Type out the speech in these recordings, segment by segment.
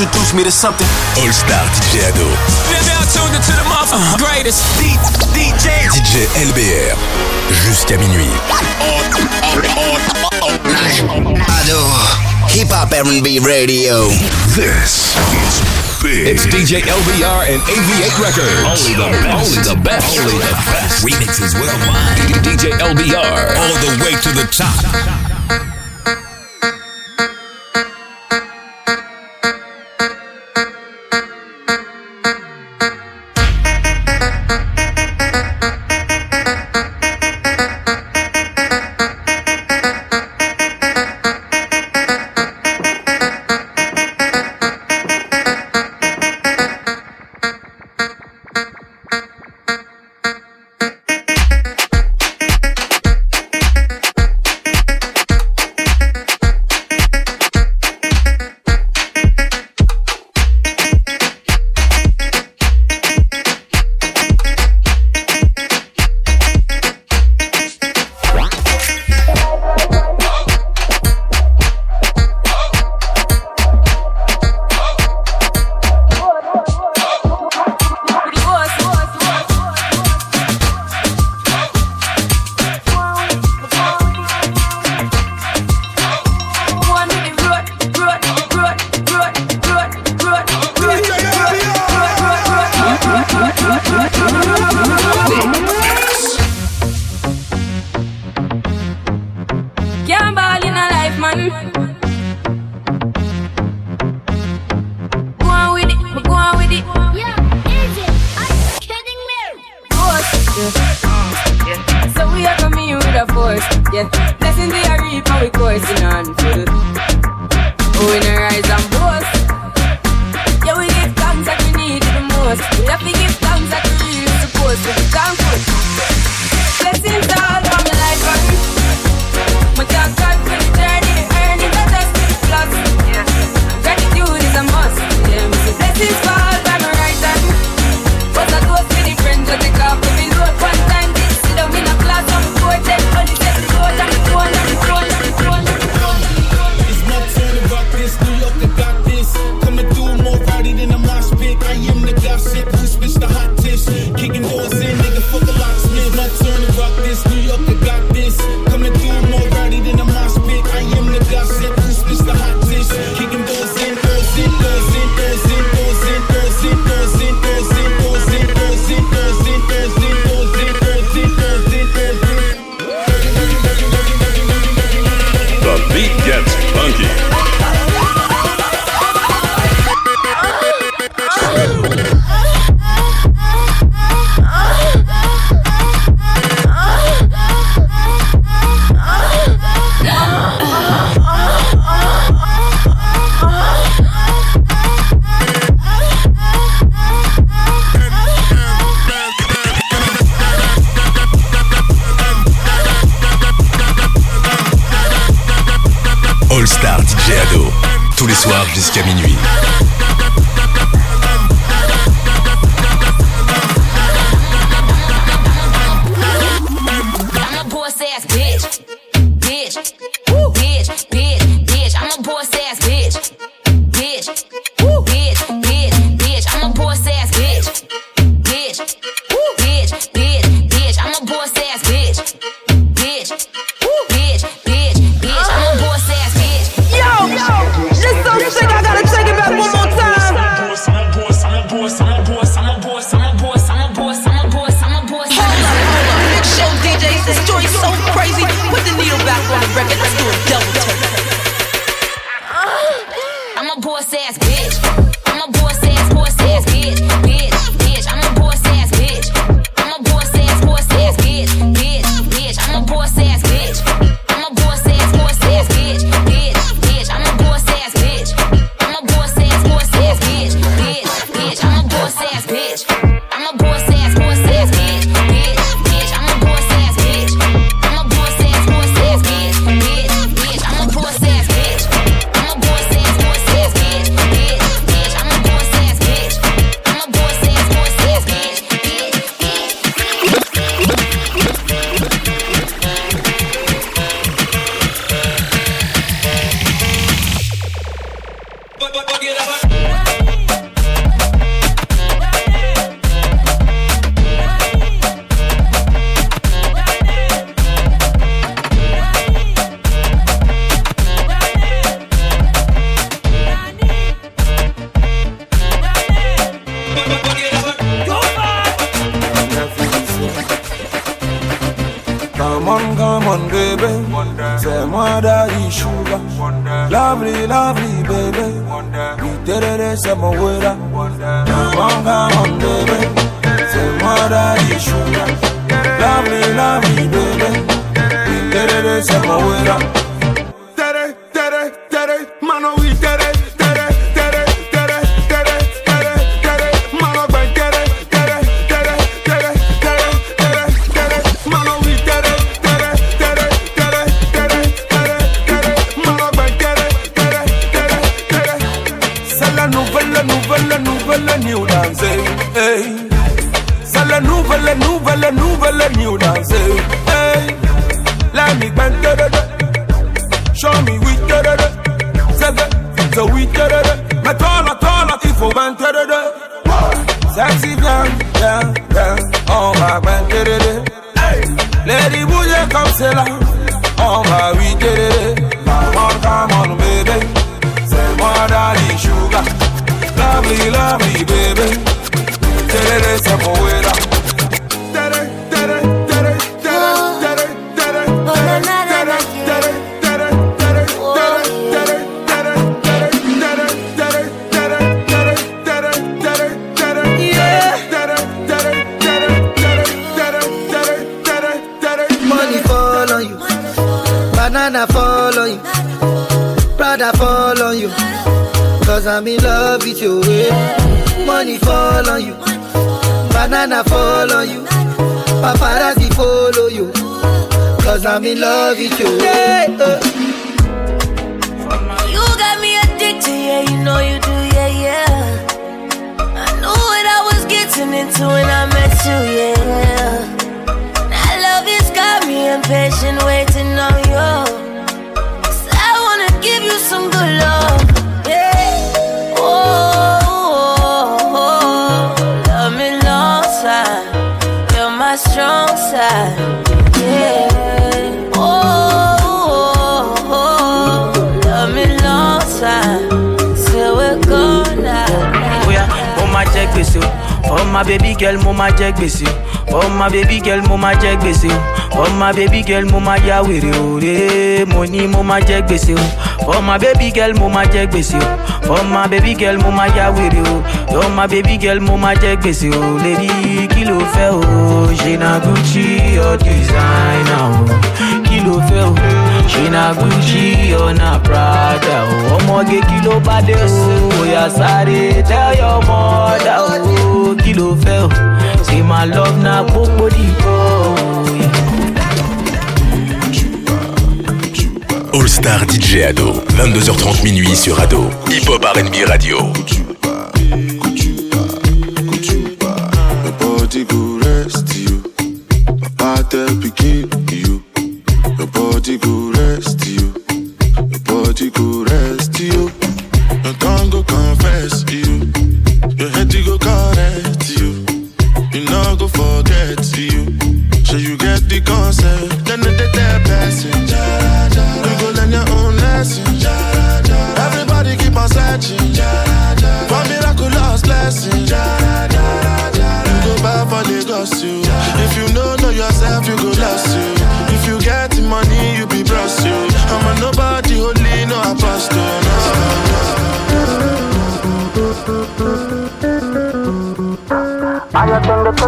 introduce me to something. All Star DJ Ado. Now tuned into the motherfucking greatest. DJ DJ LBR. Jusqu'à minuit. Ado. Hip Hop R&B Radio. This is big. It's DJ LBR and AV8 Records. Only the best. Only the best. Only the best. Remixes worldwide. DJ LBR. All the way to the top. one baby. Say mother is sugar. Lovely, lovely baby. We did it some weather. Bonga one baby. Say mother is sugar. Lovely, lovely baby. We did it some weather. For my baby girl, mo ma jẹ gbèsè. For oh, my baby girl, mo ma ya wèrè o. Re, mo ní mo ma jẹ. For oh, my baby girl, mo ma jẹ gbèsè. For my baby girl, mo ma ya wèrè o. For my baby girl, mo ma jẹ gbèsè. Lady, kí ló fẹ́ o? Ṣé na Gucci or designer o? Kí ló fẹ́ o? Na Gucci na Prada o? Ọmọge kí ló bá dé o? Oya sáré tell your mother o. Kí ló fẹ́ o? Say my love na gbogbo dìbò o. All Star DJ Ado, 22h30 minuit sur Ado. Hip Hop RB Radio. Body go rest you. My first.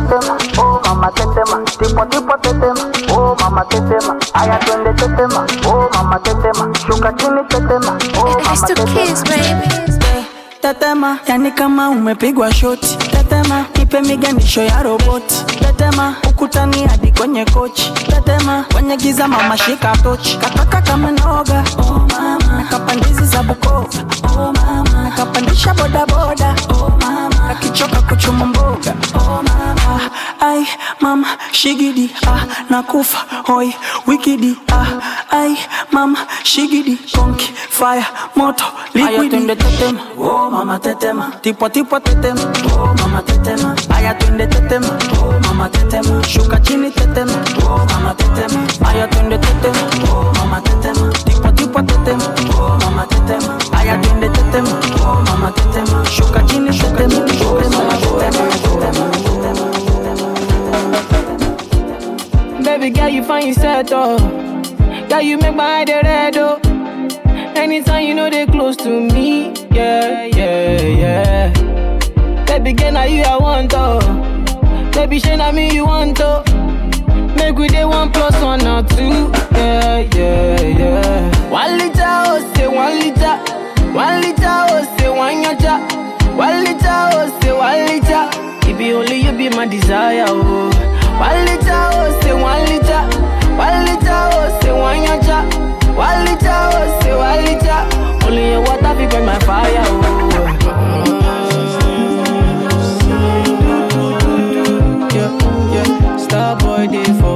Tetema, oh mama tetema, tipo tipo tetema, oh mama tetema. Aya twende tetema, oh mama tetema, shuka chini tetema, oh mama tetema. Tetema, yani kama umepigwa shoti. Tetema, ipe miganisho ya roboti. Tetema, ukutani hadi kwenye kochi. Tetema, kwenye giza mama shika tochi. Kataka kama noga, oh mama. Nakapandizi za Bukoba, oh mama. Nakapandisha bodaboda, oh. Akichoka kuchuma mboga, oh mama. Ai, mama, shigidi, ah, nakufa, hoi, wikidi, ah. Ai, mama, shigidi, konki, fire, moto, liquidi. Aya, tetema, oh mama tetema, tipo tipo tetema, oh mama tetema. Aya twende tetema, oh mama tetema. Shuka chini tetema, oh mama tetema. Aya twende tetema, oh mama tetema. Oh mama. Aya twende oh mama. Shuka chini oh. Baby girl, you find yourself though. Girl, you make my eye red, oh. Anytime you know they close to me, yeah, yeah, yeah. Baby, girl, now you I want, oh. Baby, shey na me you want, oh. Make we dey one plus one or two, yeah, yeah. Liter, oh, say liter. It be only you be my desire, oh. Liter, oh, say. One liter, oh, say one yacha. One liter, oh, say liter. Only your water fi burn my fire, oh. Yeah, yeah. Star day for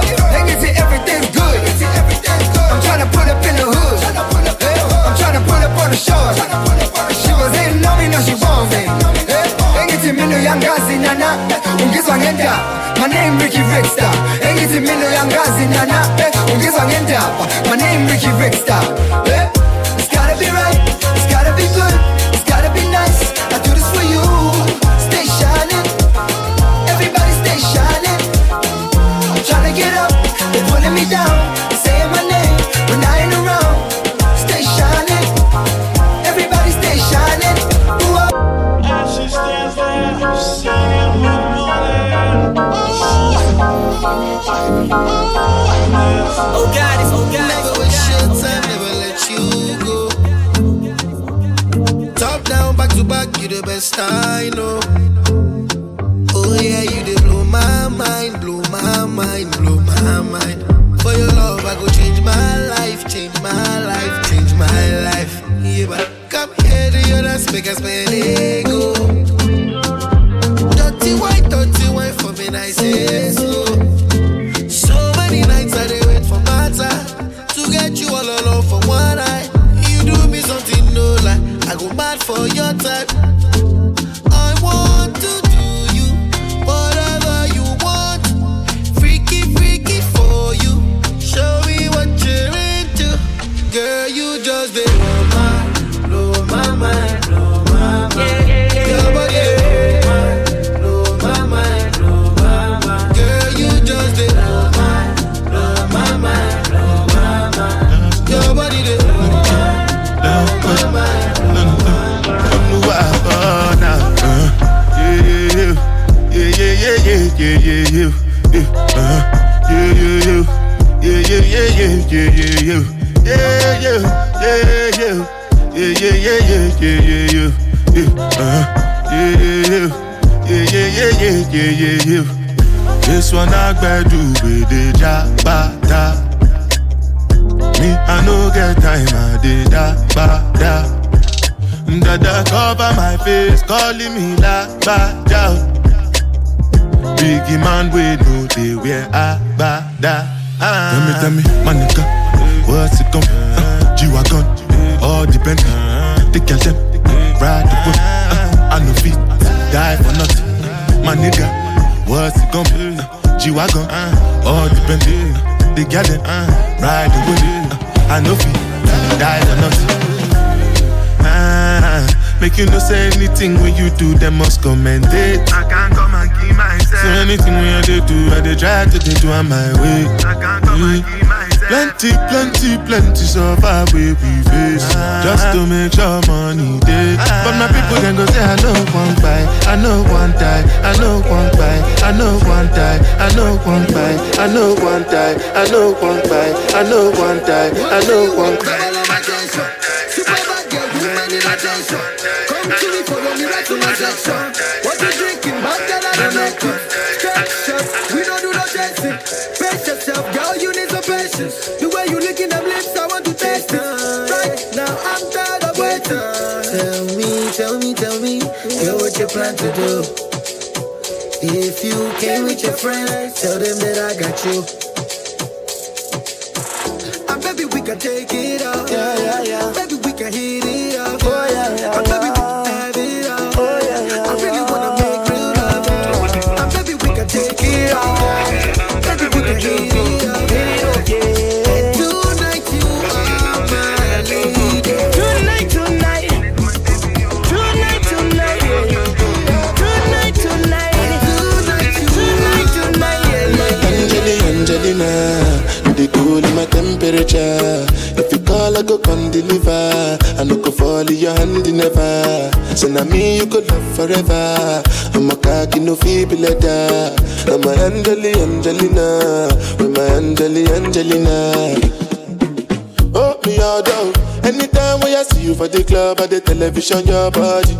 on the shore She was hating on me, now she want me Eh, engithi mina uyangazi nana ungizwa ngendaba. My name Ricky Rickstar engithi mina uyangazi nana eh, ungizwa ngendaba. My name Ricky Rickstar eh, make us spend ego. Dirty white, dirty white for me, I say so. So many nights I dey wait for my time to get you all alone for one night. You do me something no lie, I go mad for your type. La ba. Biggie man, we know they wear a ba da. Tell me, tell me, ah, my anything when you do, them must commend it. I can't come and keep myself. So anything when I do, I dey try to dey do on my way. I can't come and mm. keep myself. Plenty, plenty, plenty suffer we we face ah. just to make sure money day. Ah. But my people then go say I know one buy, I know one die, I know one buy, I know one die, I know one buy, I know one die, I know one buy, I know one die, I know one buy. You need some patience. The way you licking them lips, I want to taste it. Right now, I'm tired of waiting. tell me, tell me, tell me, girl, what you plan to do? If you came with your friends, tell them that I got you. Leather. I'm a Angelina, Angelina, with my Angelina, Angelina. Oh, me all down. Anytime when I see you for the club or the television, your body.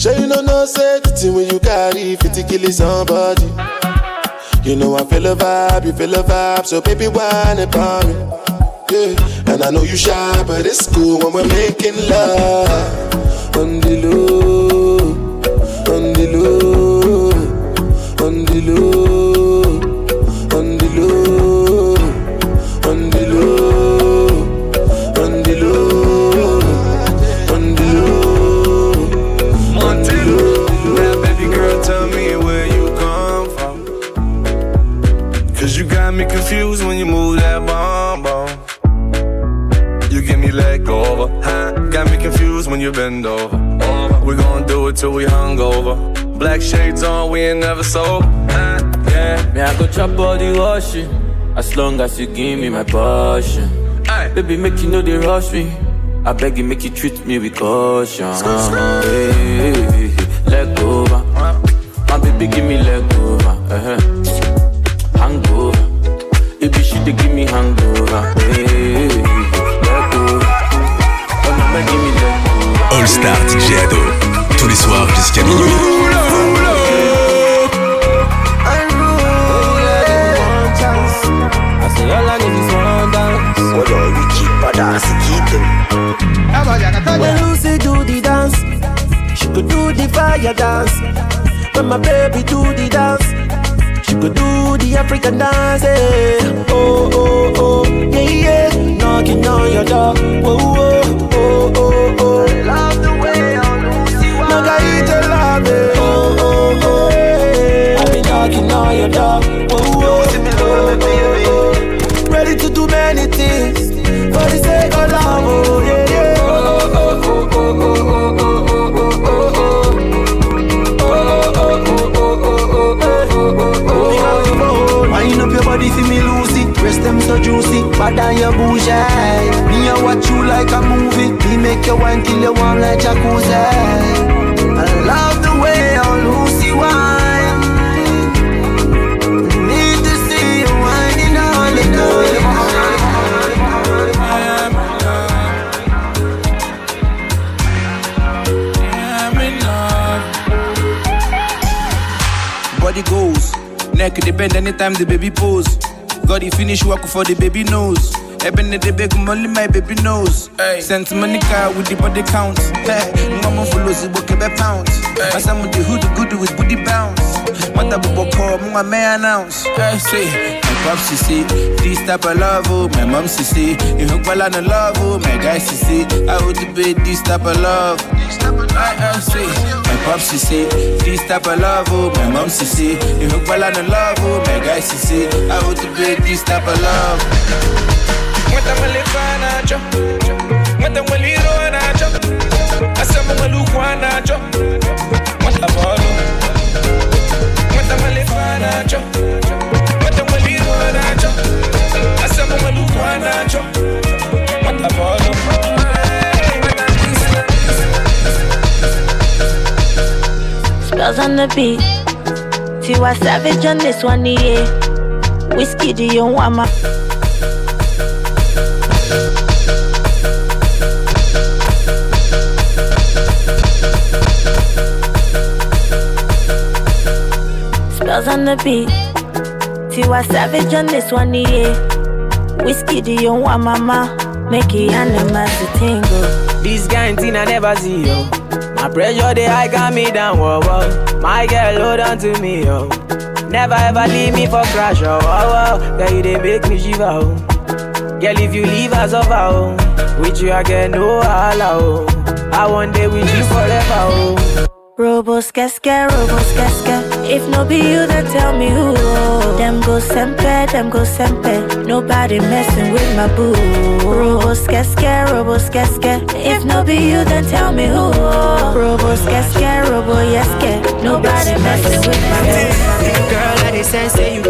Sure you know no safety when you carry 50 kill somebody. You know I feel a vibe, you feel a vibe, so baby whine about me. Yeah, and I know you shy, but it's cool when we're making love. On the low, on the low, when you bend over. over. We gon' do it till we hungover. Black shades on, we ain't never sober. Huh? Yeah. Me, I go chop all the washing. As long as you give me my passion. Baby, make you know they rush me. I beg you, make you treat me with caution. Hey, hey, hey, hey. Leg over. My baby, give me let go. Uh-huh. Star DJ Ado. Tous les soirs jusqu'à minuit. Oh. When Lucy do the dance, she could do the fire dance. When my baby do the dance, she could do the African dance. eh. Oh, oh, oh, yeah. Knocking on your oh, oh, oh. On your oh. Ready to do many things for the sake of love. Oh, yeah, neck anytime the baby pose. Got the finish work for the baby nose. Eben the big money my baby knows. Sent Monica with the body count. Hey, mama follows the book a pounds. I some with the hood good with booty bounce. Mata bubo call, mama may announce. Hey, say, my pops she see, this type of love, oh, my mom she see, you hook well on the love, oh, my guys she see, I would debate this type of love. I, I say, my pops see, this type of love, oh, my mom see, you hook well on the love, oh, my guys see, I would debate this type of love. Mwete nacho Mwete mweliro nacho Asema mwelukwa nacho Mwete bolo Mwete mwelifa nacho Mwete mweliro nacho Asema mwelukwa nacho Spells on the beat. Tiwa Savage on this one, yeah. Whiskey, do you want my? Spells on the beat. Tiwa Savage on this one, yeah. Whiskey, do you want mama? Make it animals to tingle. This kind thing I never see, yo. My pressure, they high got me down, whoa, whoa. My girl, hold on to me, yo. Never ever leave me for crash, oh, oh, oh. Girl, you they make me shiver, oh. Girl, if you leave us over, oh. With you, I get no allow, oh. I want day with you forever, oh. Robos casca, robos casca. If no be you, then tell me who. Them go sempe, them go sempe. Nobody messing with my boo. Robos casca, robos casca. If no be you, then tell me who. Robos casca, robo yeske. Nobody messing with my boo. Girl, I sense you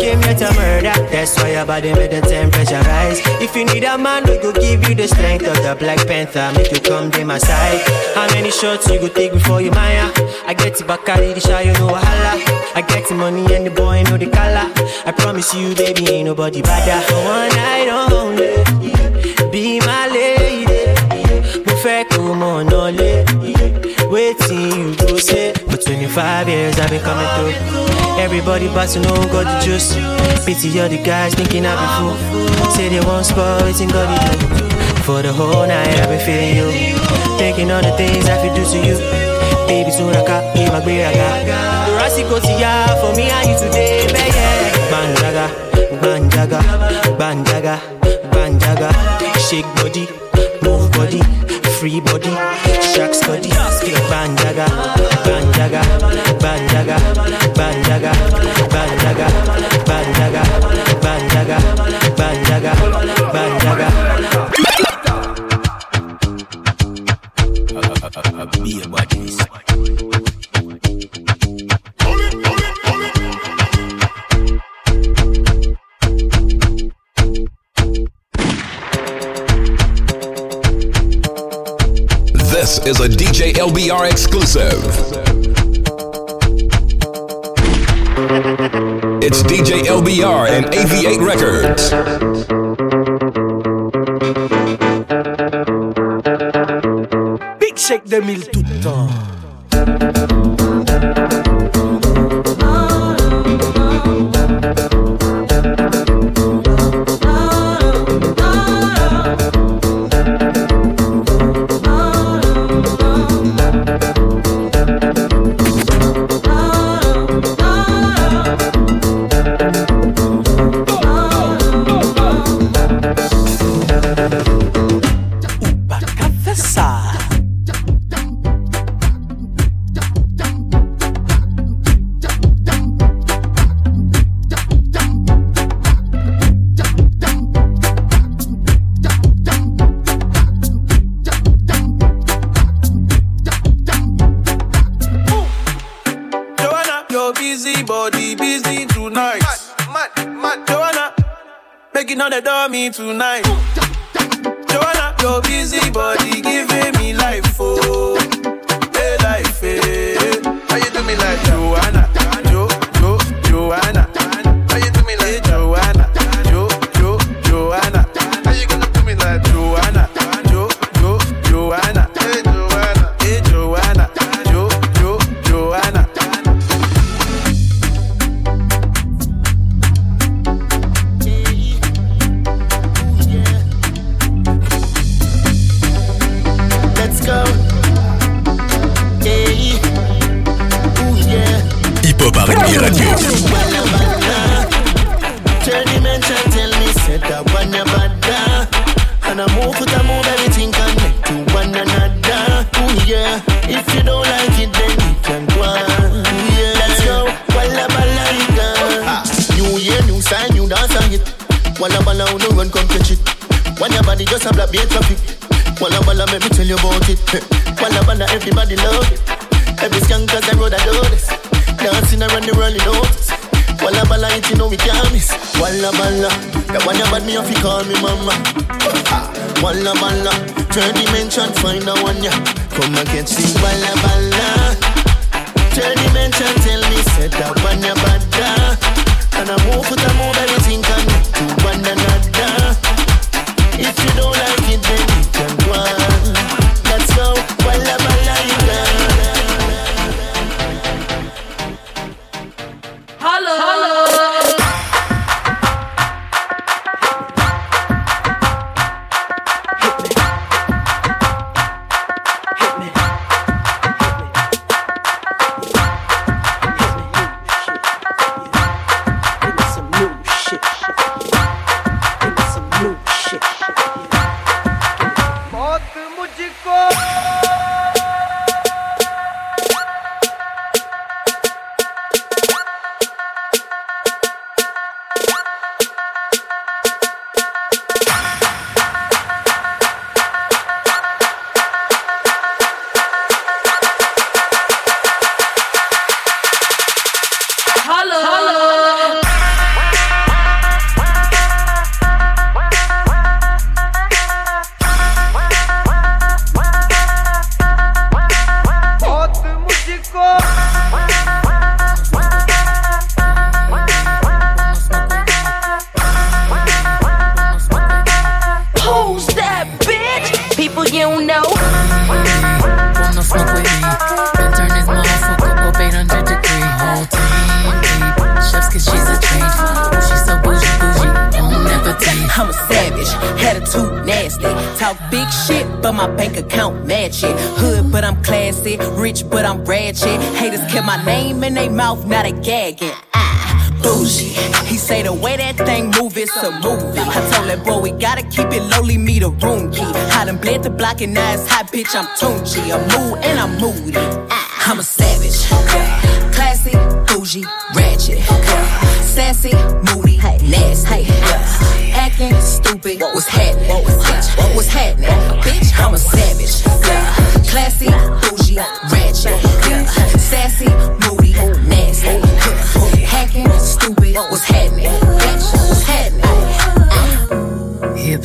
That's why your body made the temperature rise. If you need a man, we go give you the strength of the Black Panther. Make you come to my side. How many shots you go take before you mire? I get the back the shy, you know wahala. I get the money and the boy know the color. I promise you, baby, ain't nobody better. One night only, be my lady. Mọ̀ náà lé. Waiting you go say, for 25 years I've been coming through. Everybody but to know got the juice. Pity all the guys thinking I've been fool. Say they won't spoil, waiting God you do. For the whole night I've been feeling you. Thinking all the things I could do to you. Baby, soon I got in my beer. The Rossi go to ya for me and you today, baby. Banjaga, banjaga, banjaga, banjaga. Shake body, move body, free body, shack study. Banjaga, banjaga, banjaga, banjaga, banjaga, banjaga, banjaga, banjaga, banjaga. Be a badness. Is a DJ LBR exclusive. It's DJ LBR and AV8 Records. Big Shake 2000 tout le temps. Talk big shit, but my bank account match it. Hood, but I'm classy. Rich, but I'm ratchet. Haters kept my name in their mouth, not a gagging. Ah, bougie. He say the way that thing move, it's a movie. I told that boy we gotta keep it lowly, me the room key. I done bled the block and now it's hot, bitch. I'm Tunchi. I'm mood and I'm moody. Ah, I'm a savage. Classy, bougie, ratchet. Sassy, moody, nasty. Acting stupid. What's happening? Bitch, what's happening? Bitch, I'm a savage. Classy, bougie, ratchet. Sassy,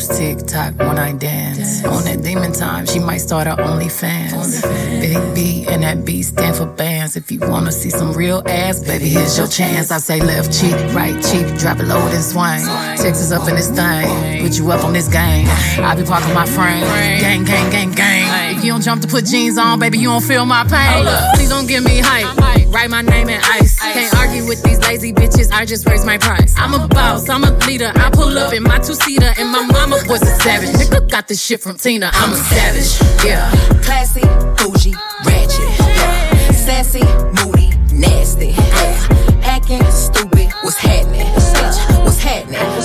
tick tock when I dance. On that demon time, she might start her OnlyFans. Big B and that B stand for bands. If you wanna see some real ass, baby, here's your chance. I say left cheek, right cheek, drop it low and swing. Texas up in this thing, put you up on this game. I be parking my frame, gang, gang, gang, gang. You don't jump to put jeans on, baby, you don't feel my pain. Please don't give me hype. Write my name in ice. Can't argue with these lazy bitches. I just raise my price. I'm a boss, I'm a leader. I pull up in my two seater, and my mama was a savage. Nigga got this shit from Tina. I'm a savage. Yeah. Classy, bougie, ratchet. Yeah. Sassy, moody, nasty. Yeah. Hacking, stupid. What's happening? What's happening?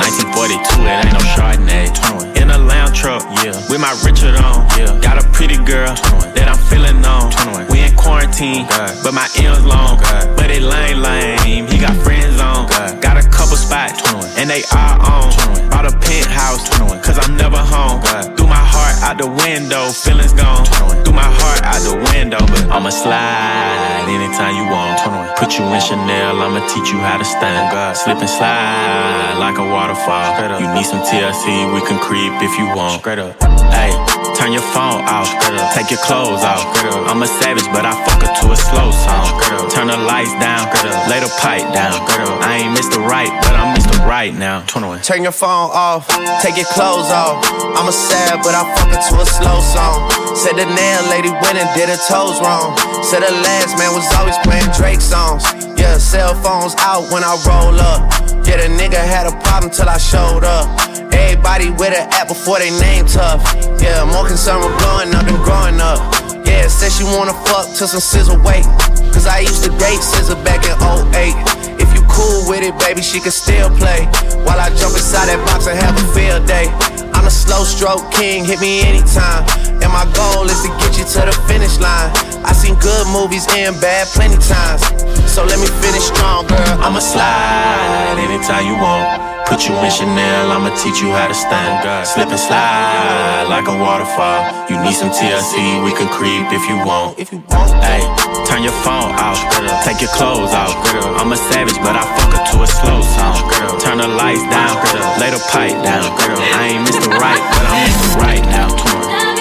1942, it ain't no Chardonnay. 21. In a lounge truck, yeah. With my Richard on, yeah. Got a pretty girl 21. that I'm feeling on. 21. We in quarantine, oh, God. but my M's long. Oh, God. But it lame, lame. He got friends on. Oh, God. Got a couple spots, 21. and they are on. 21. Bought a penthouse, 21. cause I'm never home. Threw my heart out the window, feelings gone. 21. Threw my heart out the window, but I'ma slide anytime you want. 21. Put you in Chanel, I'ma teach you how to stand. Slip and slide like a waterfall. You need some TLC, we can creep if you want. Straight up. Hey, turn your phone off. Take your clothes off. I'm a savage, but I fuck her to a slow song. Turn the lights down. Lay the pipe down. I ain't Mr. Right, but I'm Mr. Right now. 21. Turn your phone off, take your clothes off. I'm a sad, but I fuck it to a slow song. Said the nail lady went and did her toes wrong. Said the last man was always playing Drake songs. Yeah, cell phones out when I roll up. Yeah, the nigga had a problem till I showed up. Everybody with an app before they name tough. Yeah, more concerned with blowing up than growing up. Yeah, said she wanna fuck till some SZA wait. Cause I used to date SZA back in 08. Cool with it, baby, she can still play. While I jump inside that box and have a field day. I'm a slow stroke king, hit me anytime. And my goal is to get you to the finish line. I seen good movies and bad plenty times. So let me finish strong, girl. I'ma slide anytime you want. Put you in Chanel, I'ma teach you how to stand. Slip and slide like a waterfall. You need some TLC, we can creep if you want. If you want, hey, turn your phone off. Take your clothes off. Girl. I'm a savage, but I fuck her to a slow song. Turn the lights down, lay the pipe down. Girl. I ain't Mr. Right, but I'm Mr. Right now.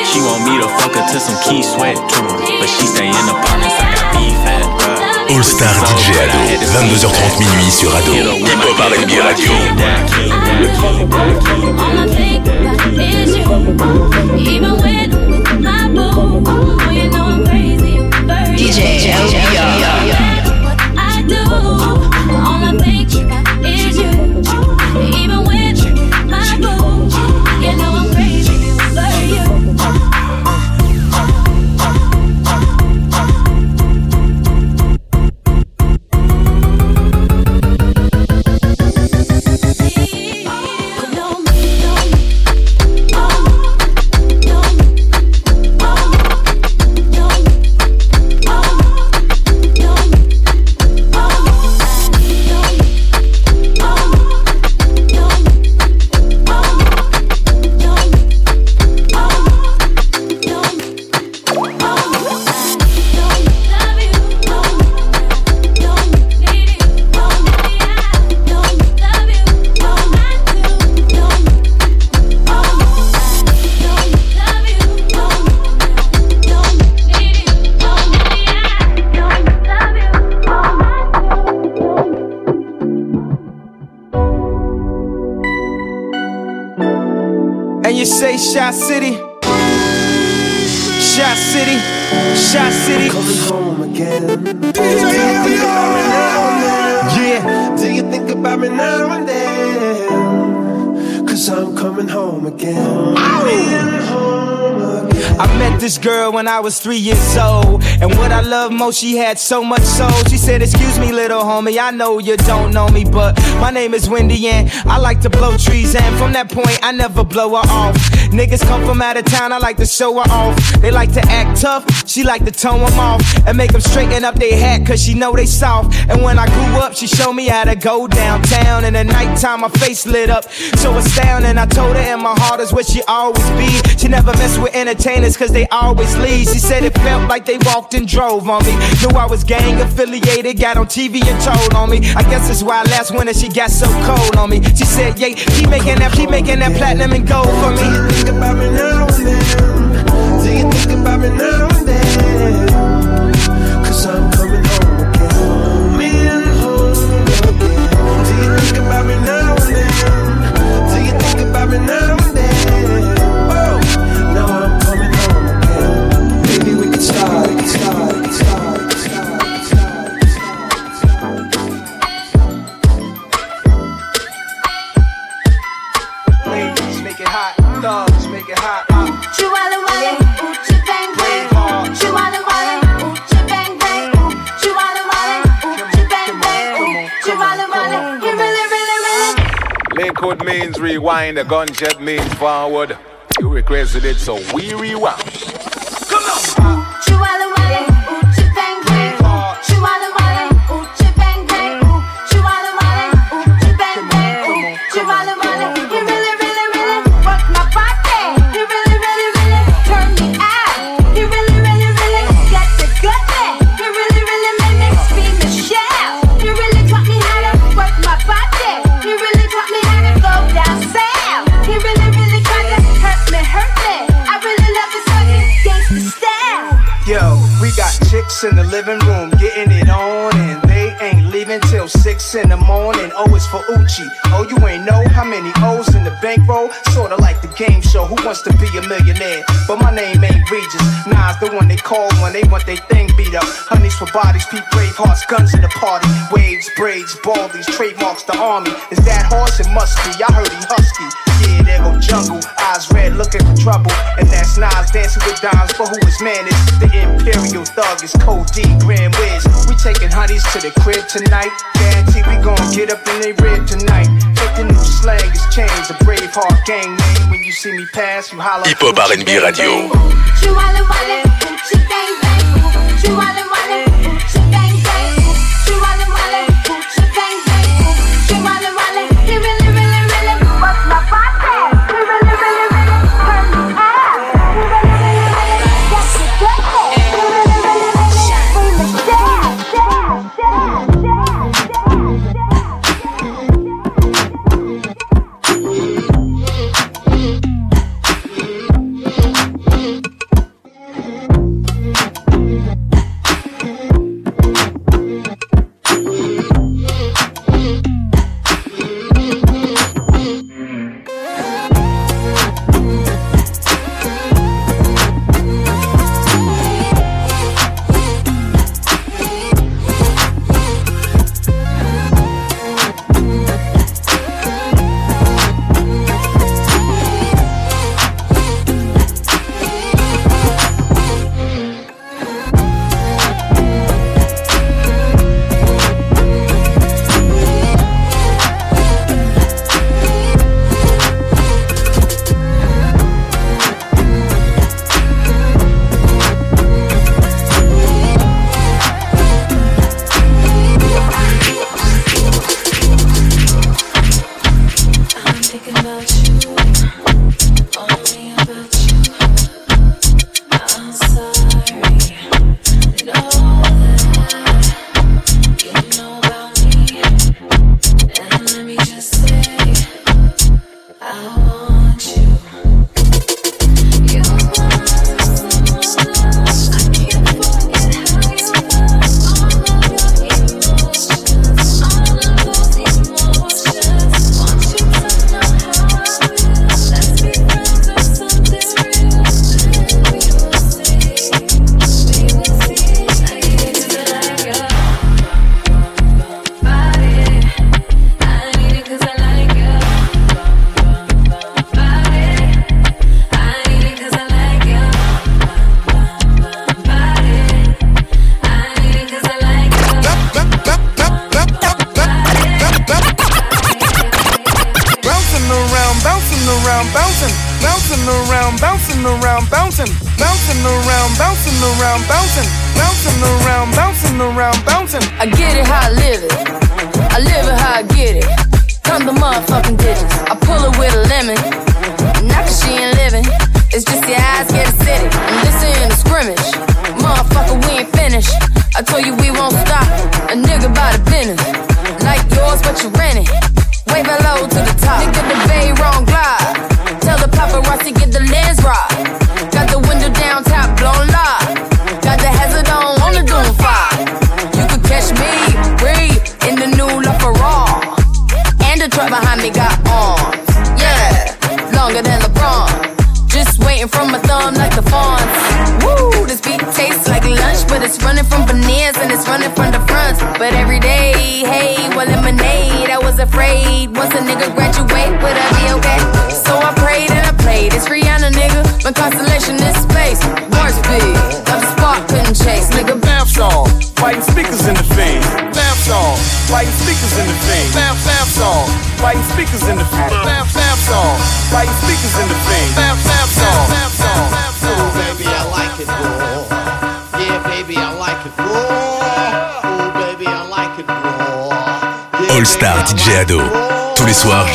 She want me to fuck her to some Keith Sweat, but she stay in the apartments. I got beef at. All Star DJ Ado, 22h30 minuit sur Ado. Hip Hop R&B Radio. DJ Even with my you know I'm crazy you. When I was three years old. And what I love most, she had so much soul. She said, Excuse me, little homie, I know you don't know me, but my name is Wendy and I like to blow trees. And from that point, I never blow her off. Niggas come from out of town, I like to show her off. They like to act tough, she like to tone them off. And make them straighten up their hat, cause she know they soft. And when I grew up, she showed me how to go downtown. And at nighttime, my face lit up, so astounding. I told her, and my heart is where she always be. She never mess with entertainers, cause they always leave. She said it felt like they walked and drove on me. Knew I was gang affiliated, got on TV and told on me. I guess that's why last winter she got so cold on me. She said, yeah, keep making that, keep making that platinum and gold for me. Do you think about me now and then? Do you think about me now and then? You think rewind, a gunshot means forward. You requested it, so we rewound. Chicks in the living room getting it on, and they ain't leaving till six in the morning. Oh, it's for Uchi. Oh, you ain't know how many O's in the bankroll? Sorta like the game show. Who wants to be a millionaire? But my name ain't Regis. Nas the one they call when they want their thing beat up. Honeys for bodies, peak brave hearts, guns in the party. Waves, braids, baldies, trademarks the army. Is that horse? It must be. I heard he husky. Yeah, there go jungle. Eyes red, looking for trouble. And that's Nas dancing with dimes for who his man is. The Imperial Thug is Code D, Grand Wiz. We taking honeys to the crib tonight. Guarantee we gon' get up in they rib tonight. Take the new slang, it's changed. A brave heart gang name. When you see me pass, you holler. Hip Hop R&B Radio. Chihuahua Wale, ooh, chibang bang. Ooh, Chihuahua Wale, ooh, chibang bang.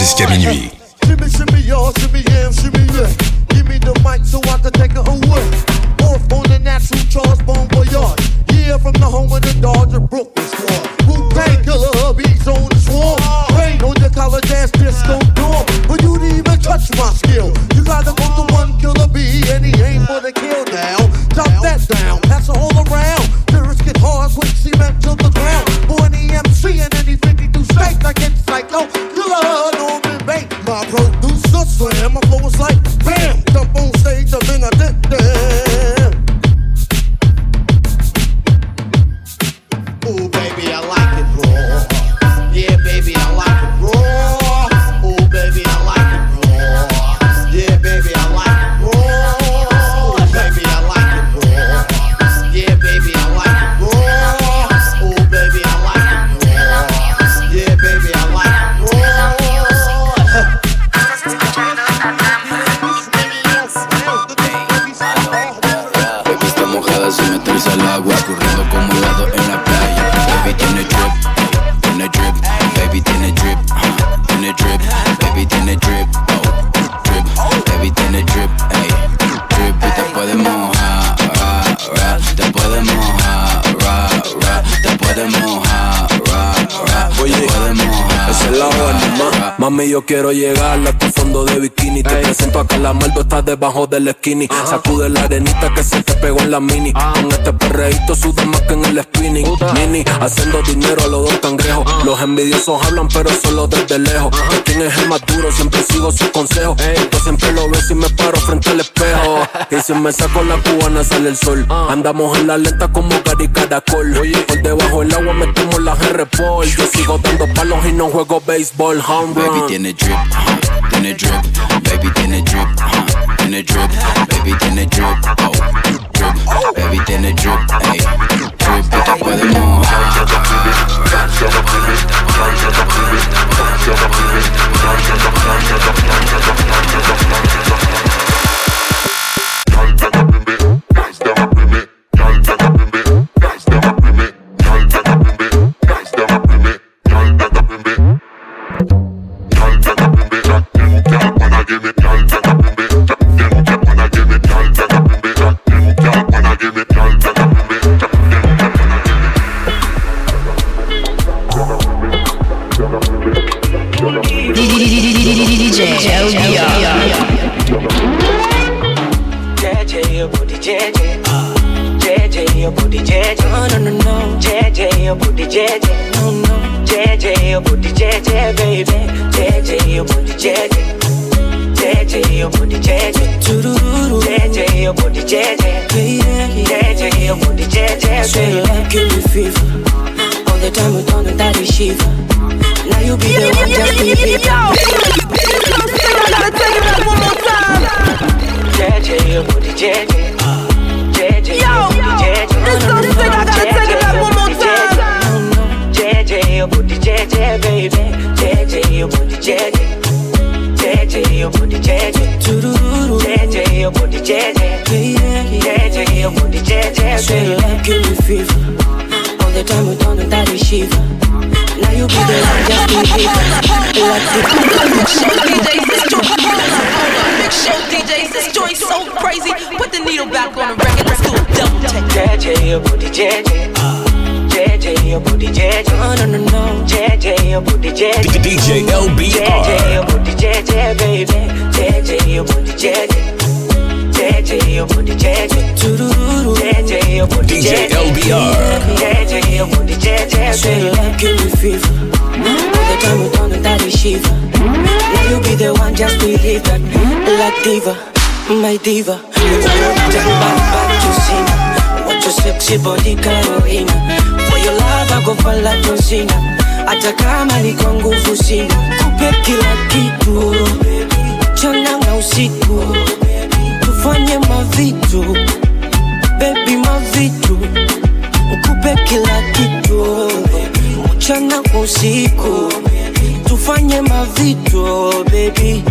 jusqu'à minuit. del skinny. Sacude la arenita que se te pegó en la mini. Con este perreíto suda más que en el spinning. Mini, haciendo dinero a los dos cangrejos. Los envidiosos hablan, pero solo desde lejos. Quien es el más duro, siempre sigo sus consejos. Ey. Yo siempre lo veo si me paro frente al espejo. y si me saco la cubana, sale el sol. Andamos en la lenta como Gary Caracol. Oye. Por debajo del agua metemos la R-Ball. Yo sigo dando palos y no juego béisbol. Baby tiene drip, huh? tiene drip. Baby tiene drip. in the drip, everything drip, oh, drip, everything the drip, Hey, drip it up the moon. Joe JJ, your booty, JJ. JJ, your booty, JJ. No, no, no, no. JJ, your booty, JJ. No, no. JJ, your booty, JJ, baby. JJ, your booty, JJ. JJ, your booty, JJ. JJ, your booty, JJ. JJ, your booty, JJ. Straight up, give me fever. All the time we don't know that is shiver. Now you be the one, just be the JJ, your body This song I gotta take it back one more time. JJ, your booty JJ, baby. JJ, your booty JJ. JJ, your booty JJ. JJ, your booty JJ. JJ, your booty JJ. Say you like you. All the time you don't know that you shiver. Now you be the one just in fever. Like the DJ, show DJs, this joint so crazy. Put the needle back on the record. Let's do a double take. JJ, your booty JJ. JJ, your booty JJ. No, no, no, no. JJ, your booty JJ. DJ LBR. JJ, your booty JJ, baby. JJ, your booty JJ. JJ, your booty JJ. JJ, your booty DJ LBR. JJ, your booty JJ. Swear your love give me fever. All the time we that is shiver. Now you be the one, just believe that. Like diva, my diva. Back, back to your sexy body, Carolina. For your love, I go for like Rosina. Hata kama nguvu sina, kupe kila kitu, mchana na usiku, tufanye mavitu, bebi, mavitu, kupe kila kitu, mchana usiku, tufanye mavitu, bebi,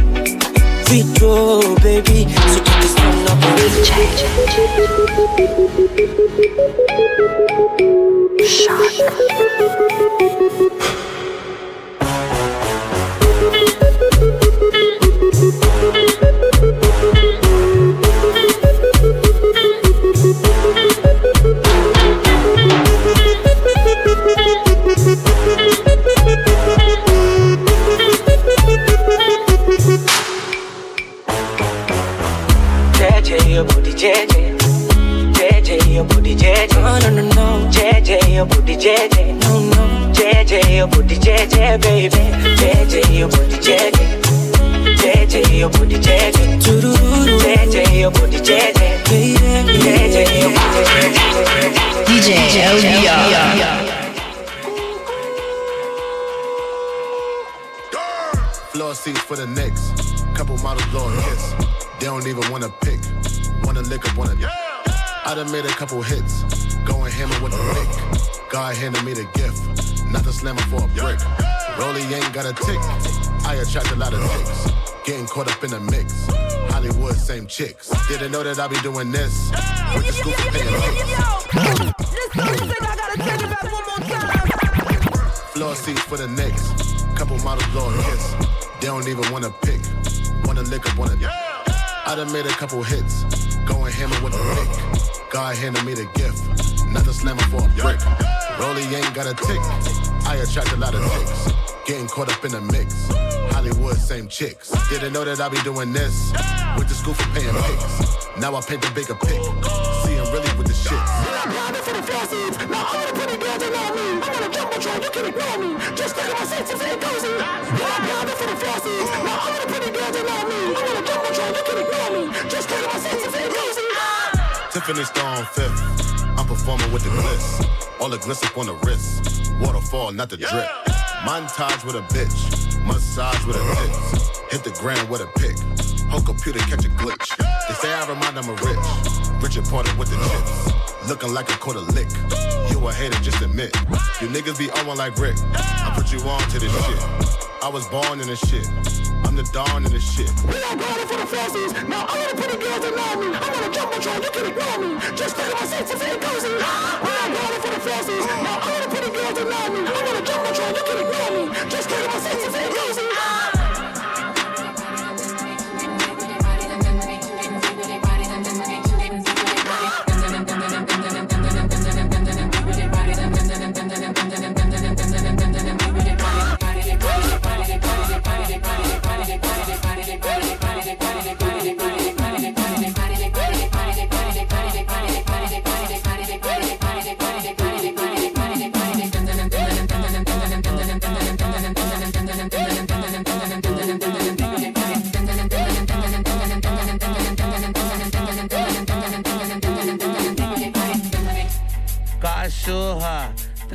vitu, bebi so JJ. JJ, your booty JJ. Oh, no, no, no, no. JJ, your booty JJ. No, no. JJ, your booty JJ, baby. JJ, your booty JJ. JJ, your booty JJ. JJ, your booty JJ. JJ, your booty JJ. DJ LBR. Floor seats for the Knicks. Couple models blowing hits. They don't even wanna pick. Wanna lick up, wanna. I done made a couple hits. Going hammer with a pick. God handed me the gift. Not the slammer for a brick. Rolly ain't got a tick. I attract a lot of ticks. Getting caught up in the mix. Hollywood, same chicks. Didn't know that I be doing this. With the scoop for paying Floor seats for the Knicks. Couple models blowing hits. They don't even wanna pick. Wanna lick up, wanna. I done made a couple hits. Going hammer with a pick. God handed me the gift. Not the slammer for a brick. Rolly ain't got a tick. I attract a lot of ticks. Getting caught up in the mix. Hollywood, same chicks. Didn't know that I be doing this. With the school for paying pics. Now I paint the bigger pic. See, him really with the shit. Yeah, I'm really with the shit. Tiffany Stone fifth. I'm performing with the bliss. All the gliss up on the wrist. Waterfall, not the drip. Montage with a bitch. Massage with a tits. Hit the ground with a pick. Whole computer catch a glitch. They say I remind them of rich. Richard Porter with the chips. Looking like a quarter lick. You a hater, just admit. You niggas be on one like Rick. I put you on to this shit. I was born in this shit. I'm the dawn in this shit. We are going for the falsies. Now all of the pretty girls know me. I'm on a jump control, you can ignore me. Just think of my sense if it cozy. We are going for the falsies. Now all of the pretty girls know me. I'm on a jump control, you can ignore me. Just think of my sense if it cozy. Cachorra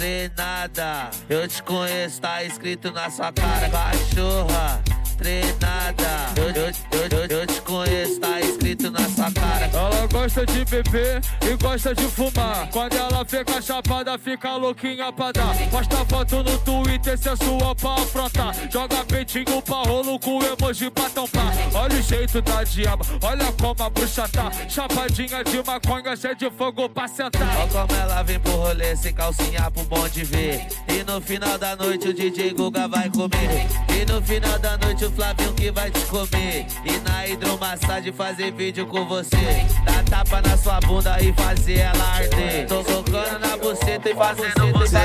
treinada, eu te conheço, tá escrito na sua cara. Cachorra treinada. Eu, eu, eu, eu, eu te conheço, tá escrito na sua cara. Ela gosta de beber e gosta de fumar. Quando ela fica chapada, fica louquinha pra dar. Posta foto no Twitter, se é sua pra afrontar. Joga peitinho pra rolo com emoji pra tampar. Olha o jeito da diaba, olha como a bruxa tá. Chapadinha de maconha, cheia de fogo pra sentar. Olha como ela vem pro rolê sem calcinha pro bom de ver. E no final da noite o DJ Guga vai comer. E no final da noite o Flavinho que vai te comer. E na hidromassagem fazer vídeo com você. Dar tapa na sua bunda e fazer ela arder. Tô tocando na buceta e fazendo você.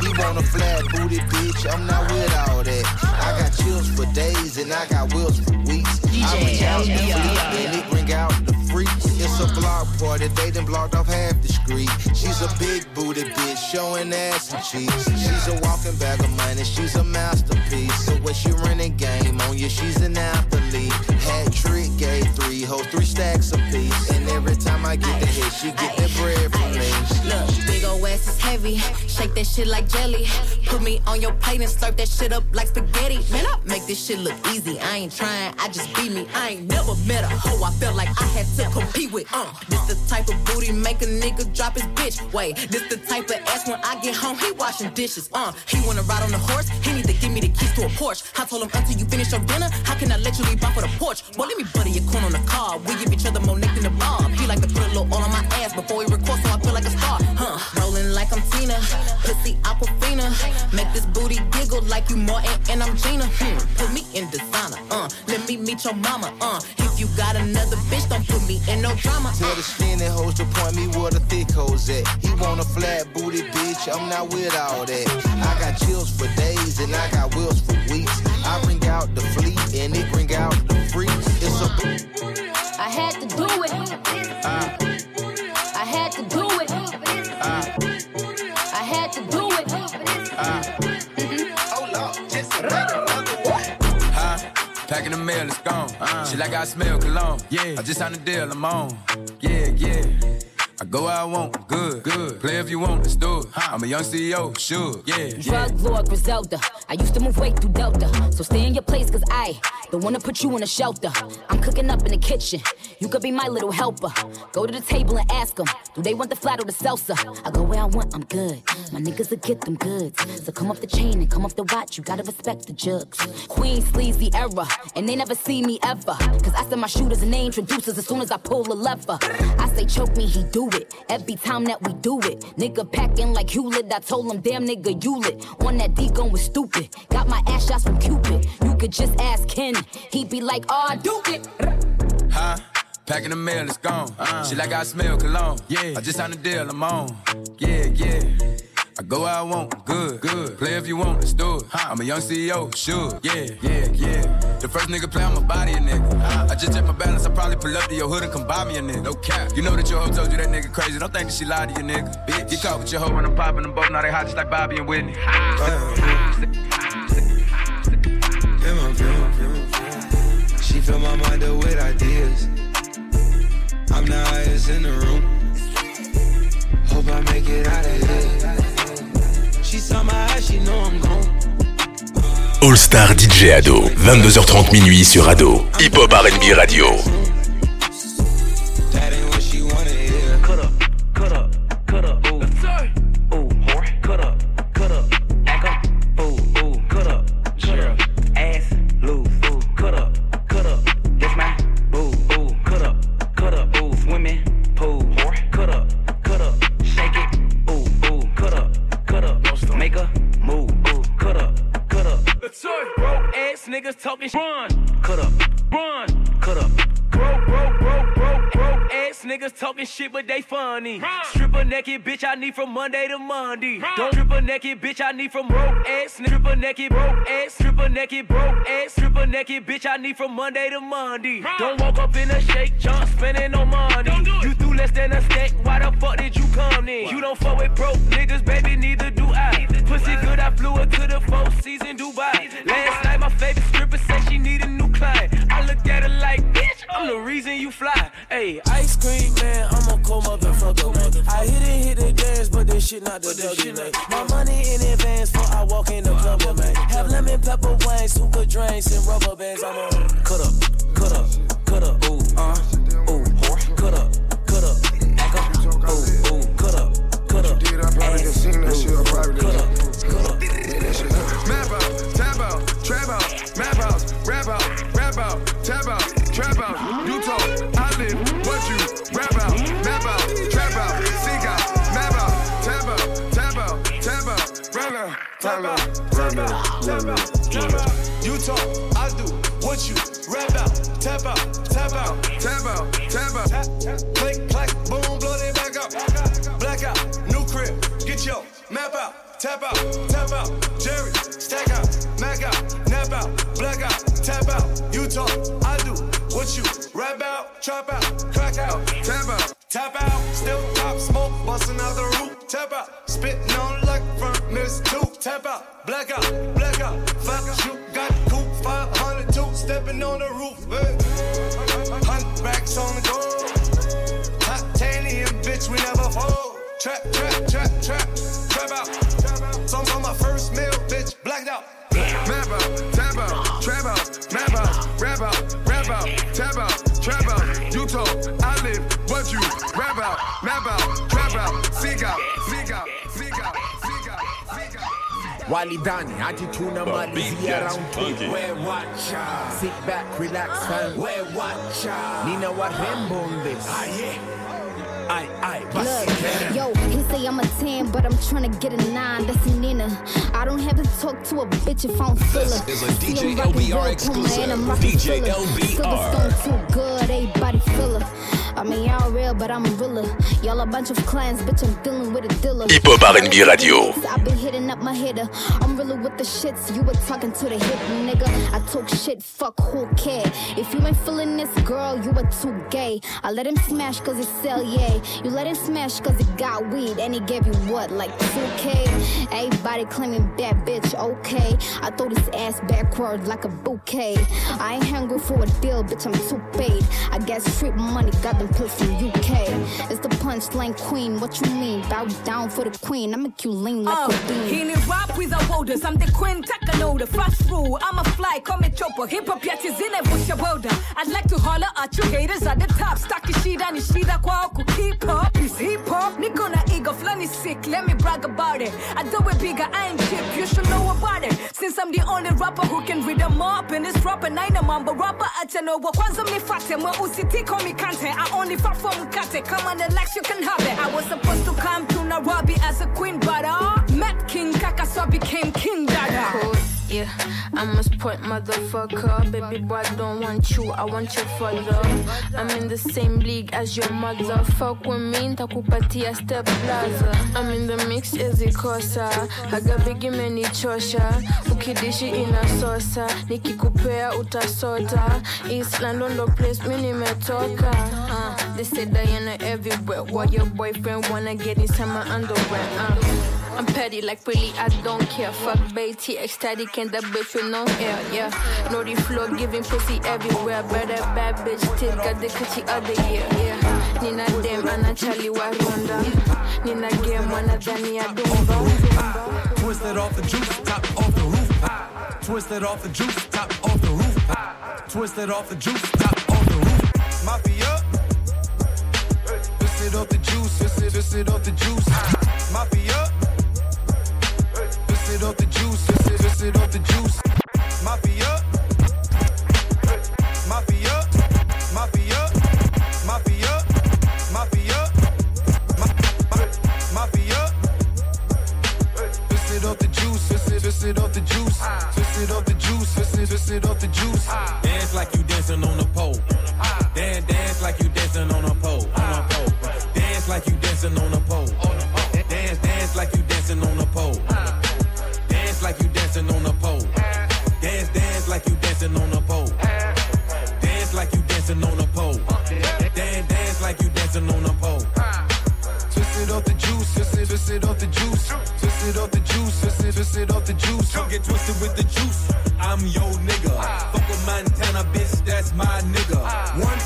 He want a flat booty bitch, I'm not with all that. I got chills for days and I got wheels for weeks. I bring out the fleet and it bring out the It's a block party, they done blocked off half the street. She's a big booty bitch, showing ass and cheeks. She's a walking bag of money, she's a masterpiece. So when she running game on you, she's an athlete. Hat trick, gave three hoes, three stacks apiece. And every time I get the hit, she get that bread from me. Big ol' ass is heavy. Shake that shit like jelly. Put me on your plate and slurp that shit up like spaghetti. Man, I make this shit look easy. I ain't trying, I just be me. I ain't never met a hoe I felt like I had to compete with. Uh, this the type of booty make a nigga drop his bitch. Wait, this the type of ass when I get home, he washing dishes. Uh, he wanna ride on the horse, he need to give me the keys to a Porsche. I told him until you finish your dinner, how can I let you leave off for the porch? Well, let me butter your corn on the car. We give each other more neck than the bob. He like to put a little all on my ass before he record, so I feel like a star. Huh, rolling like I'm Tina, pussy Aquafina. Make this booty giggle like you Martin and I'm Gina. Hmm, put me in designer. Uh, let me meet your mama. Uh, if you got another bitch, don't put me in no drama. Tell the skinny hoes to point me where the thick hoes at. He want a flat booty bitch, I'm not with all that. I got chills for days and I got wills for weeks. I bring out the fleet and it bring out the freaks. It's a I had to do it. I had to do it. I had to do it. Huh? Packing the mail, it's gone. Uh. She like I smell cologne. Yeah. I just signed a deal, I'm on. Yeah, yeah. I go where I want, good, good. Play if you want, let's do it. I'm a young CEO, sure, yeah. Drug lord Griselda. I used to move weight through Delta. So stay in your place, cause I don't wanna put you in a shelter. I'm cooking up in the kitchen. You could be my little helper. Go to the table and ask them, do they want the flat or the salsa? I go where I want, I'm good. My niggas will get them goods. So come off the chain and come off the watch. You gotta respect the jugs. Queen sleazy era. And they never see me ever. Cause I send my shooters and they introduce us as soon as I pull a lever. I say choke me, he do it. Every time that we do it. Nigga packing like Hewlett. I told him, damn nigga, you lit. On that D gun was stupid. Got my ass shots from Cupid. You could just ask Ken. He'd be like, oh, do it. Huh? Packing the mail, it's gone. Uh. She like I smell cologne. Yeah. I just signed a deal, I'm on. Yeah, yeah. I go where I want, good, good. Play if you want, let's do it. I'm a young CEO, sure. Yeah, yeah, yeah. The first nigga play my body, a nigga. I just check my balance, I probably pull up to your hood and come buy me a nigga. No cap. You know that your hoe told you that nigga crazy. Don't think that she lied to you, nigga. Bitch. Get caught with your hoe when I'm popping them both. Now they hot just like Bobby and Whitney. She fill my mind up with ideas. I'm the highest in the room. Hope I make it out of here. All Star DJ Ado, 22h30 minuit sur Ado, Hip Hop R&B Radio. Talking shit, but they funny. Stripper naked bitch, I need from Monday to Monday. Don't stripper naked bitch, I need from broke ass stripper naked, broke ass stripper naked, broke ass stripper naked bitch, I need from Monday to Monday. Don't walk up in a shake, jump spending no money. You threw less than a stack, why the fuck did you come in? You don't fuck with broke niggas, baby, neither do I. Pussy good, I flew her to the four season Dubai. Last night, my favorite stripper said she need a. I looked at her like, bitch, I'm the reason you fly. Hey, Ice cream man, I'm a cold motherfucker. I hit it, hit the dance, but this shit not the W, man. My money in advance before I walk in the club, man. Have lemon pepper wings, hookah drinks, and rubber bands. I'm a cut up, cut up, cut up, ooh, uh, ooh, cut up, cut up, back up, ooh, ooh, cut up, cut up, ass, ooh, cut up, cut up. Map out, tab out, trap out, map house, rap out, out, tab out, trap out. You talk, I live, what you rap out, map out, trap out, seek out, map out, tab out, tab out, tab out, rap out, tab out, tab out, tab out, tab out. You talk, I do, what you rap out, tap out, tap out, tap out, tap out. Click, clack, boom, blow they back out, new crib, get your map out, tap out, tap out. Jerry, stack out, mac out, nap tap out. Talk, I do, what you rap out, trap out, crack out, tap out, tap out. Still pop smoke, busting out the roof, tap out. Spitting on like furnace tooth, tap out, black out, black out. Fuck you, got cool, 502, stepping on the roof, hey. Hundred racks on the door. Titanium, bitch, we never fall. Trap, trap, trap, trap, trap out. Some on my first meal, bitch, blacked out. Map out, map out, rap out, rap out, tab out, trap out. You talk, I live, what you rap out, map out, trap out, seek out, seek out, seek out, seek out, seek out. Wally Danny, attituna malizia round two. We watcha. Sit back, relax, fam. We watcha. Nina Warembo on this. Ah, yeah. Aye, aye, Look, yo, he say I'm a 10, but I'm tryna get a 9. That's a Nina. I don't have to talk to a bitch if I don't feel her. This is a DJ LBR exclusive. Puma and I'm DJ LBR. Silverstone too good, everybody feel her. I mean, y'all real, but I'm a realer. Y'all a bunch of clients, bitch, I'm dealing with a dealer. Hip Hop R&B Radio. I've been hitting up my hitter. I'm really with the shits. You were talking to the hip nigga. I talk shit, fuck who care. If you ain't feeling this girl, you are too gay. I let him smash cause it's sell, yeah. You let him smash cause he got weed and he gave you what, like 2K? Everybody claiming bad bitch, okay. I throw this ass backward like a bouquet. I ain't hungry for a deal, bitch, I'm too paid. I got street money, got them from UK. It's the punchline queen, what you mean? Bow down for the queen, I make you lean like Oh, a uh, bean. he need rap with a. I'm the queen, Takano, the first rule. I'm a fly, call me chopper. Hip hop yet is in a bush boulder. I'd like to holler at you haters at the top. Staki shida ni shida kwa oku keep up. It's hip hop. Niko na ego, flani sick. Let me brag about it. I do it bigger, I ain't cheap. You should know about it. Since I'm the only rapper who can read them up in this rap and I know mamba rapper at no wa kwanza mnifate mwa usitiko mikante I only fight for mkate come on legs you can have it. I was supposed to come to Nairobi as a queen but uh met King Kaka so I became King Dada Yeah, I'm a sport motherfucker. Baby boy, I don't want you, I want your father. I'm in the same league as your mother. Fuck with me, ntakupatia step plaza. I'm in the mix, ezikosa. Haga bigi menichosha. Ukidishi inasosa. Nikikupea utasota. East London, the place mi nimetoka. Uh, they say Diana everywhere. Why your boyfriend wanna get inside my underwear? Uh. I'm petty, like really, I don't care. Fuck Betty, ecstatic, and that bitch with no air, yeah. Naughty flow, giving pussy everywhere. Better bad bitch, still got the coochie other year, yeah. Nina dem, ana chali wa ronda. Nina game, wana dani ya dumba. Twisted off the juice, top off the roof. Twisted off the juice, top off the roof. Twisted off the juice, top off the roof. Mafia. Twist it off the juice, twist it, twist it off the juice. Mafia. It off the juice, twist it, twist it off the juice. Mafia. Mafia. Mafia. Mafia. Mafia. Ma- ma- Mafia. Twist it off the juice, twist it, twist it off the juice. Twist it off the juice, twist it, twist it off the juice. Dance like you dancing on a pole. Dance, dance like you dancing on a pole. On a pole. Dance like you dancing on a it, off the juice. Don't get twisted with the juice. I'm your nigga. Fuck with Montana, bitch, that's my nigga. 1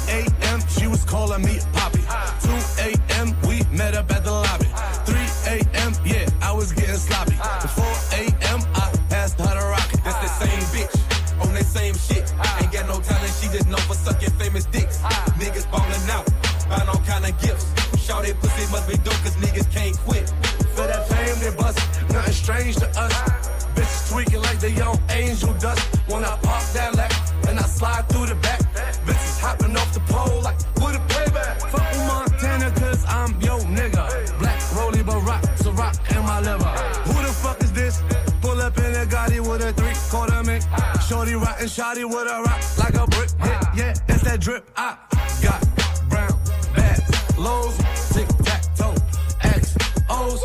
shotty with a rock like a brick. Yeah, yeah, it's that drip. I got brown bags, lows, tic tac toe, X O's.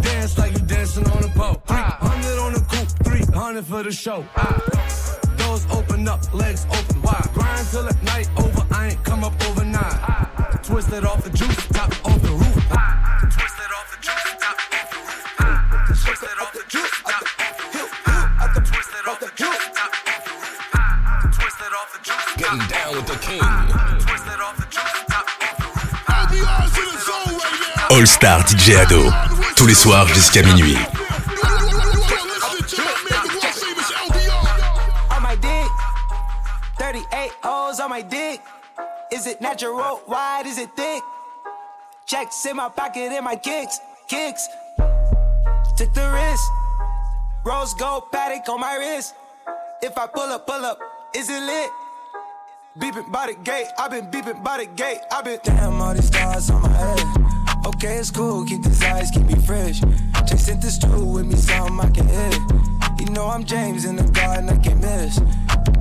Dance like you dancing on a pole. 300 on the coupe, 300 for the show. I, doors open up, legs open wide. Grind till the night over, I ain't come up overnight. Twisted off the juice, top off the roof. All Star DJ Ado. Tous les soirs jusqu'à minuit. on my dick. 38 O's on my dick. Is it natural? Wide? Is it thick? Checks in my pocket and my kicks. Kicks. Took the risk. Rose gold Patek on my wrist. If I pull up, pull up, is it lit? Beeping by the gate, I've been beeping by the gate, I've been Damn, all these stars on my head. Okay, it's cool, keep these eyes, keep me fresh. Chasing this true with me, something I can hit. You know I'm James in the garden, I can miss.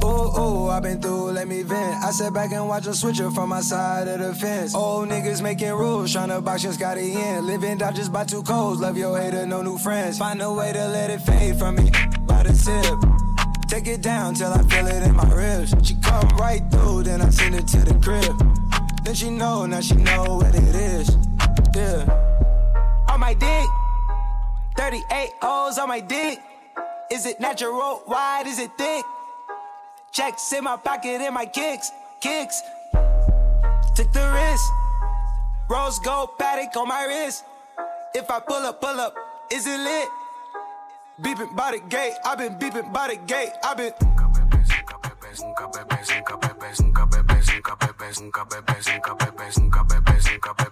Ooh, ooh, I've been through, let me vent. I sat back and watch a switcher from my side of the fence. Old niggas making rules, tryna box your Scotty in. Living out just by two codes, love your hater, no new friends. Find a way to let it fade from me, by the tip. Take it down till I feel it in my ribs. She come right through, then I send it to the crib. Then she know, now she know what it is. Yeah. On my dick, 38 O's on my dick. Is it natural? Wide? Is it thick? Checks in my pocket and my kicks, kicks. Took the risk. Rose gold Patek on my wrist. If I pull up, pull up, is it lit? Beeping by the gate, I've been beeping by the gate, I've been. Nunca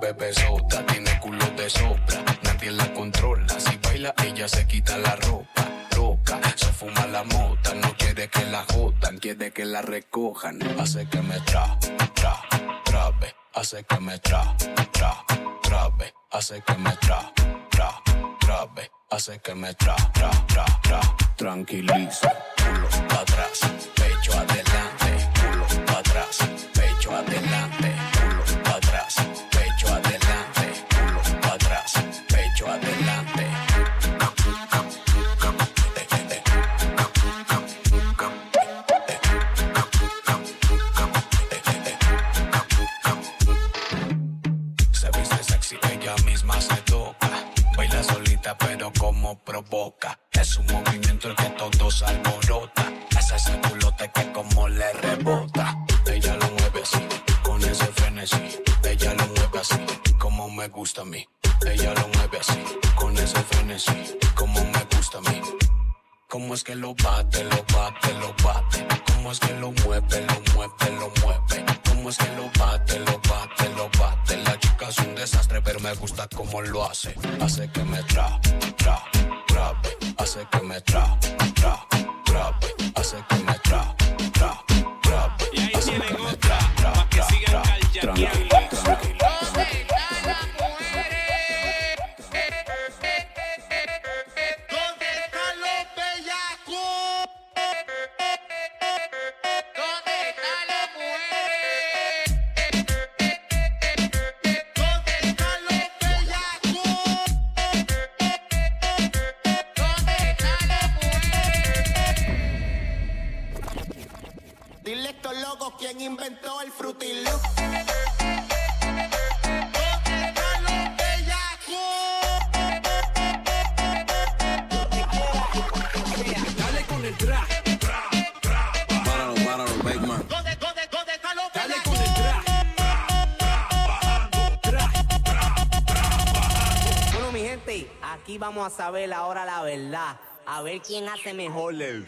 bebe sota, tiene culo de sopra, nadie la controla. Si baila, ella se quita la ropa. Loca, se fuma la mota, no quiere que la jodan, quiere que la recojan. Hace que me tra, tra, trabe, hace que me tra, tra, trabe, hace que me tra, tra, trabe, hace que me tra, tra, tra, tra. Tranquiliza, culo atrás, pecho adelante, pecho adelante, pa' atrás, saber ahora la verdad. A ver quién hace mejor. El...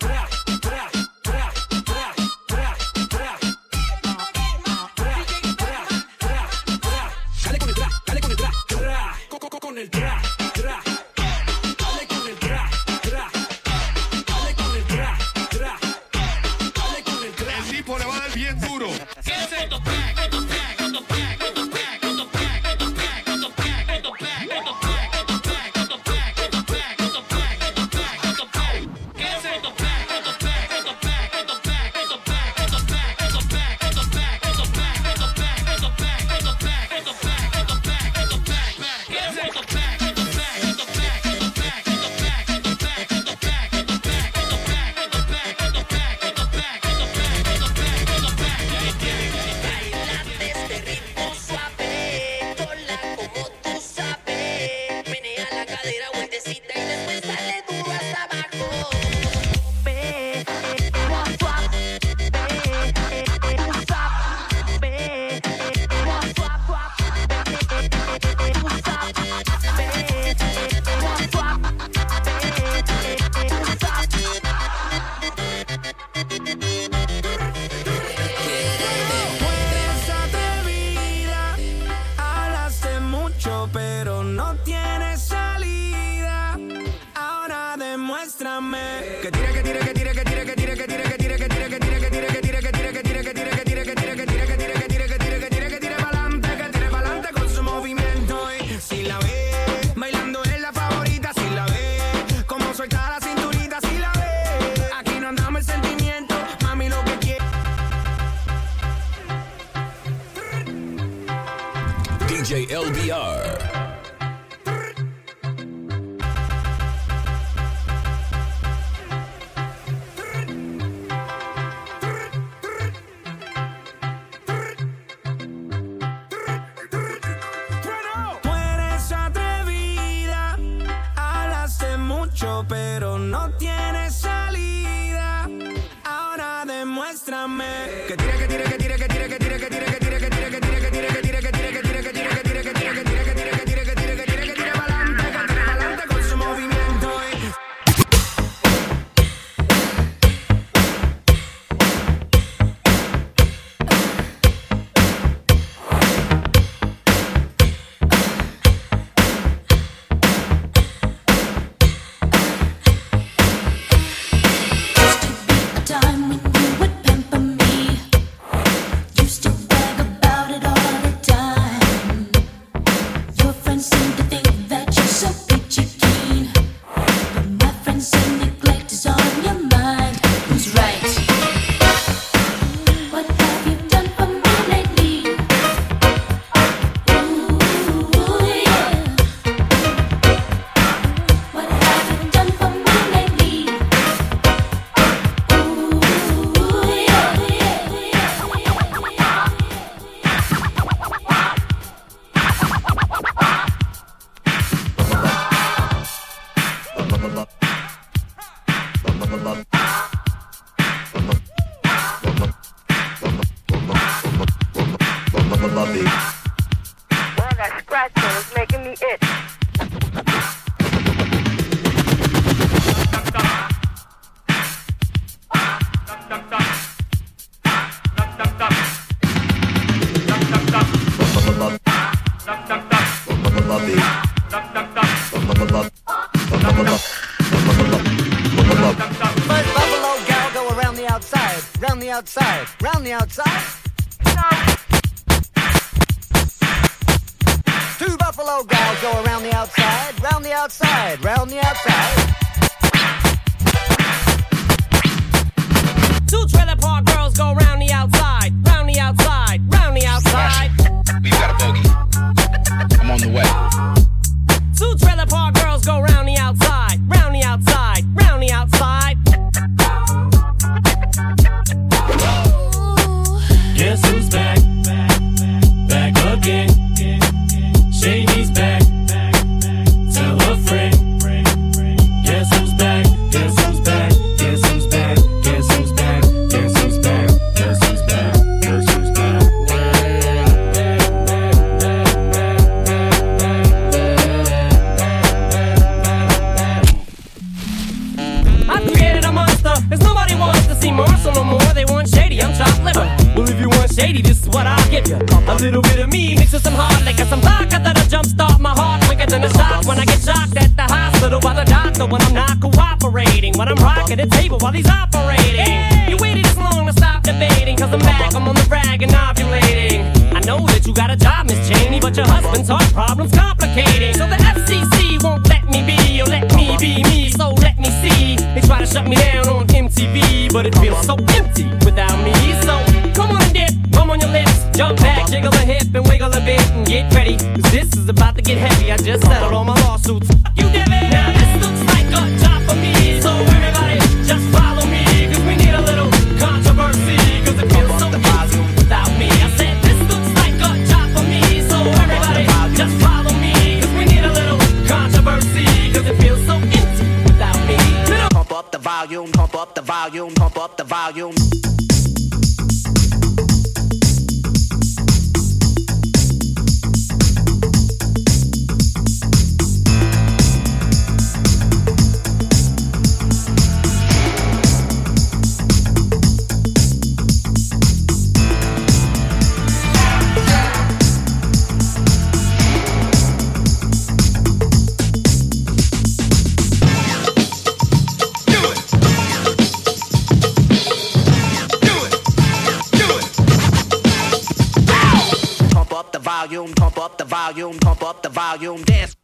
volume, pump up the volume, dance,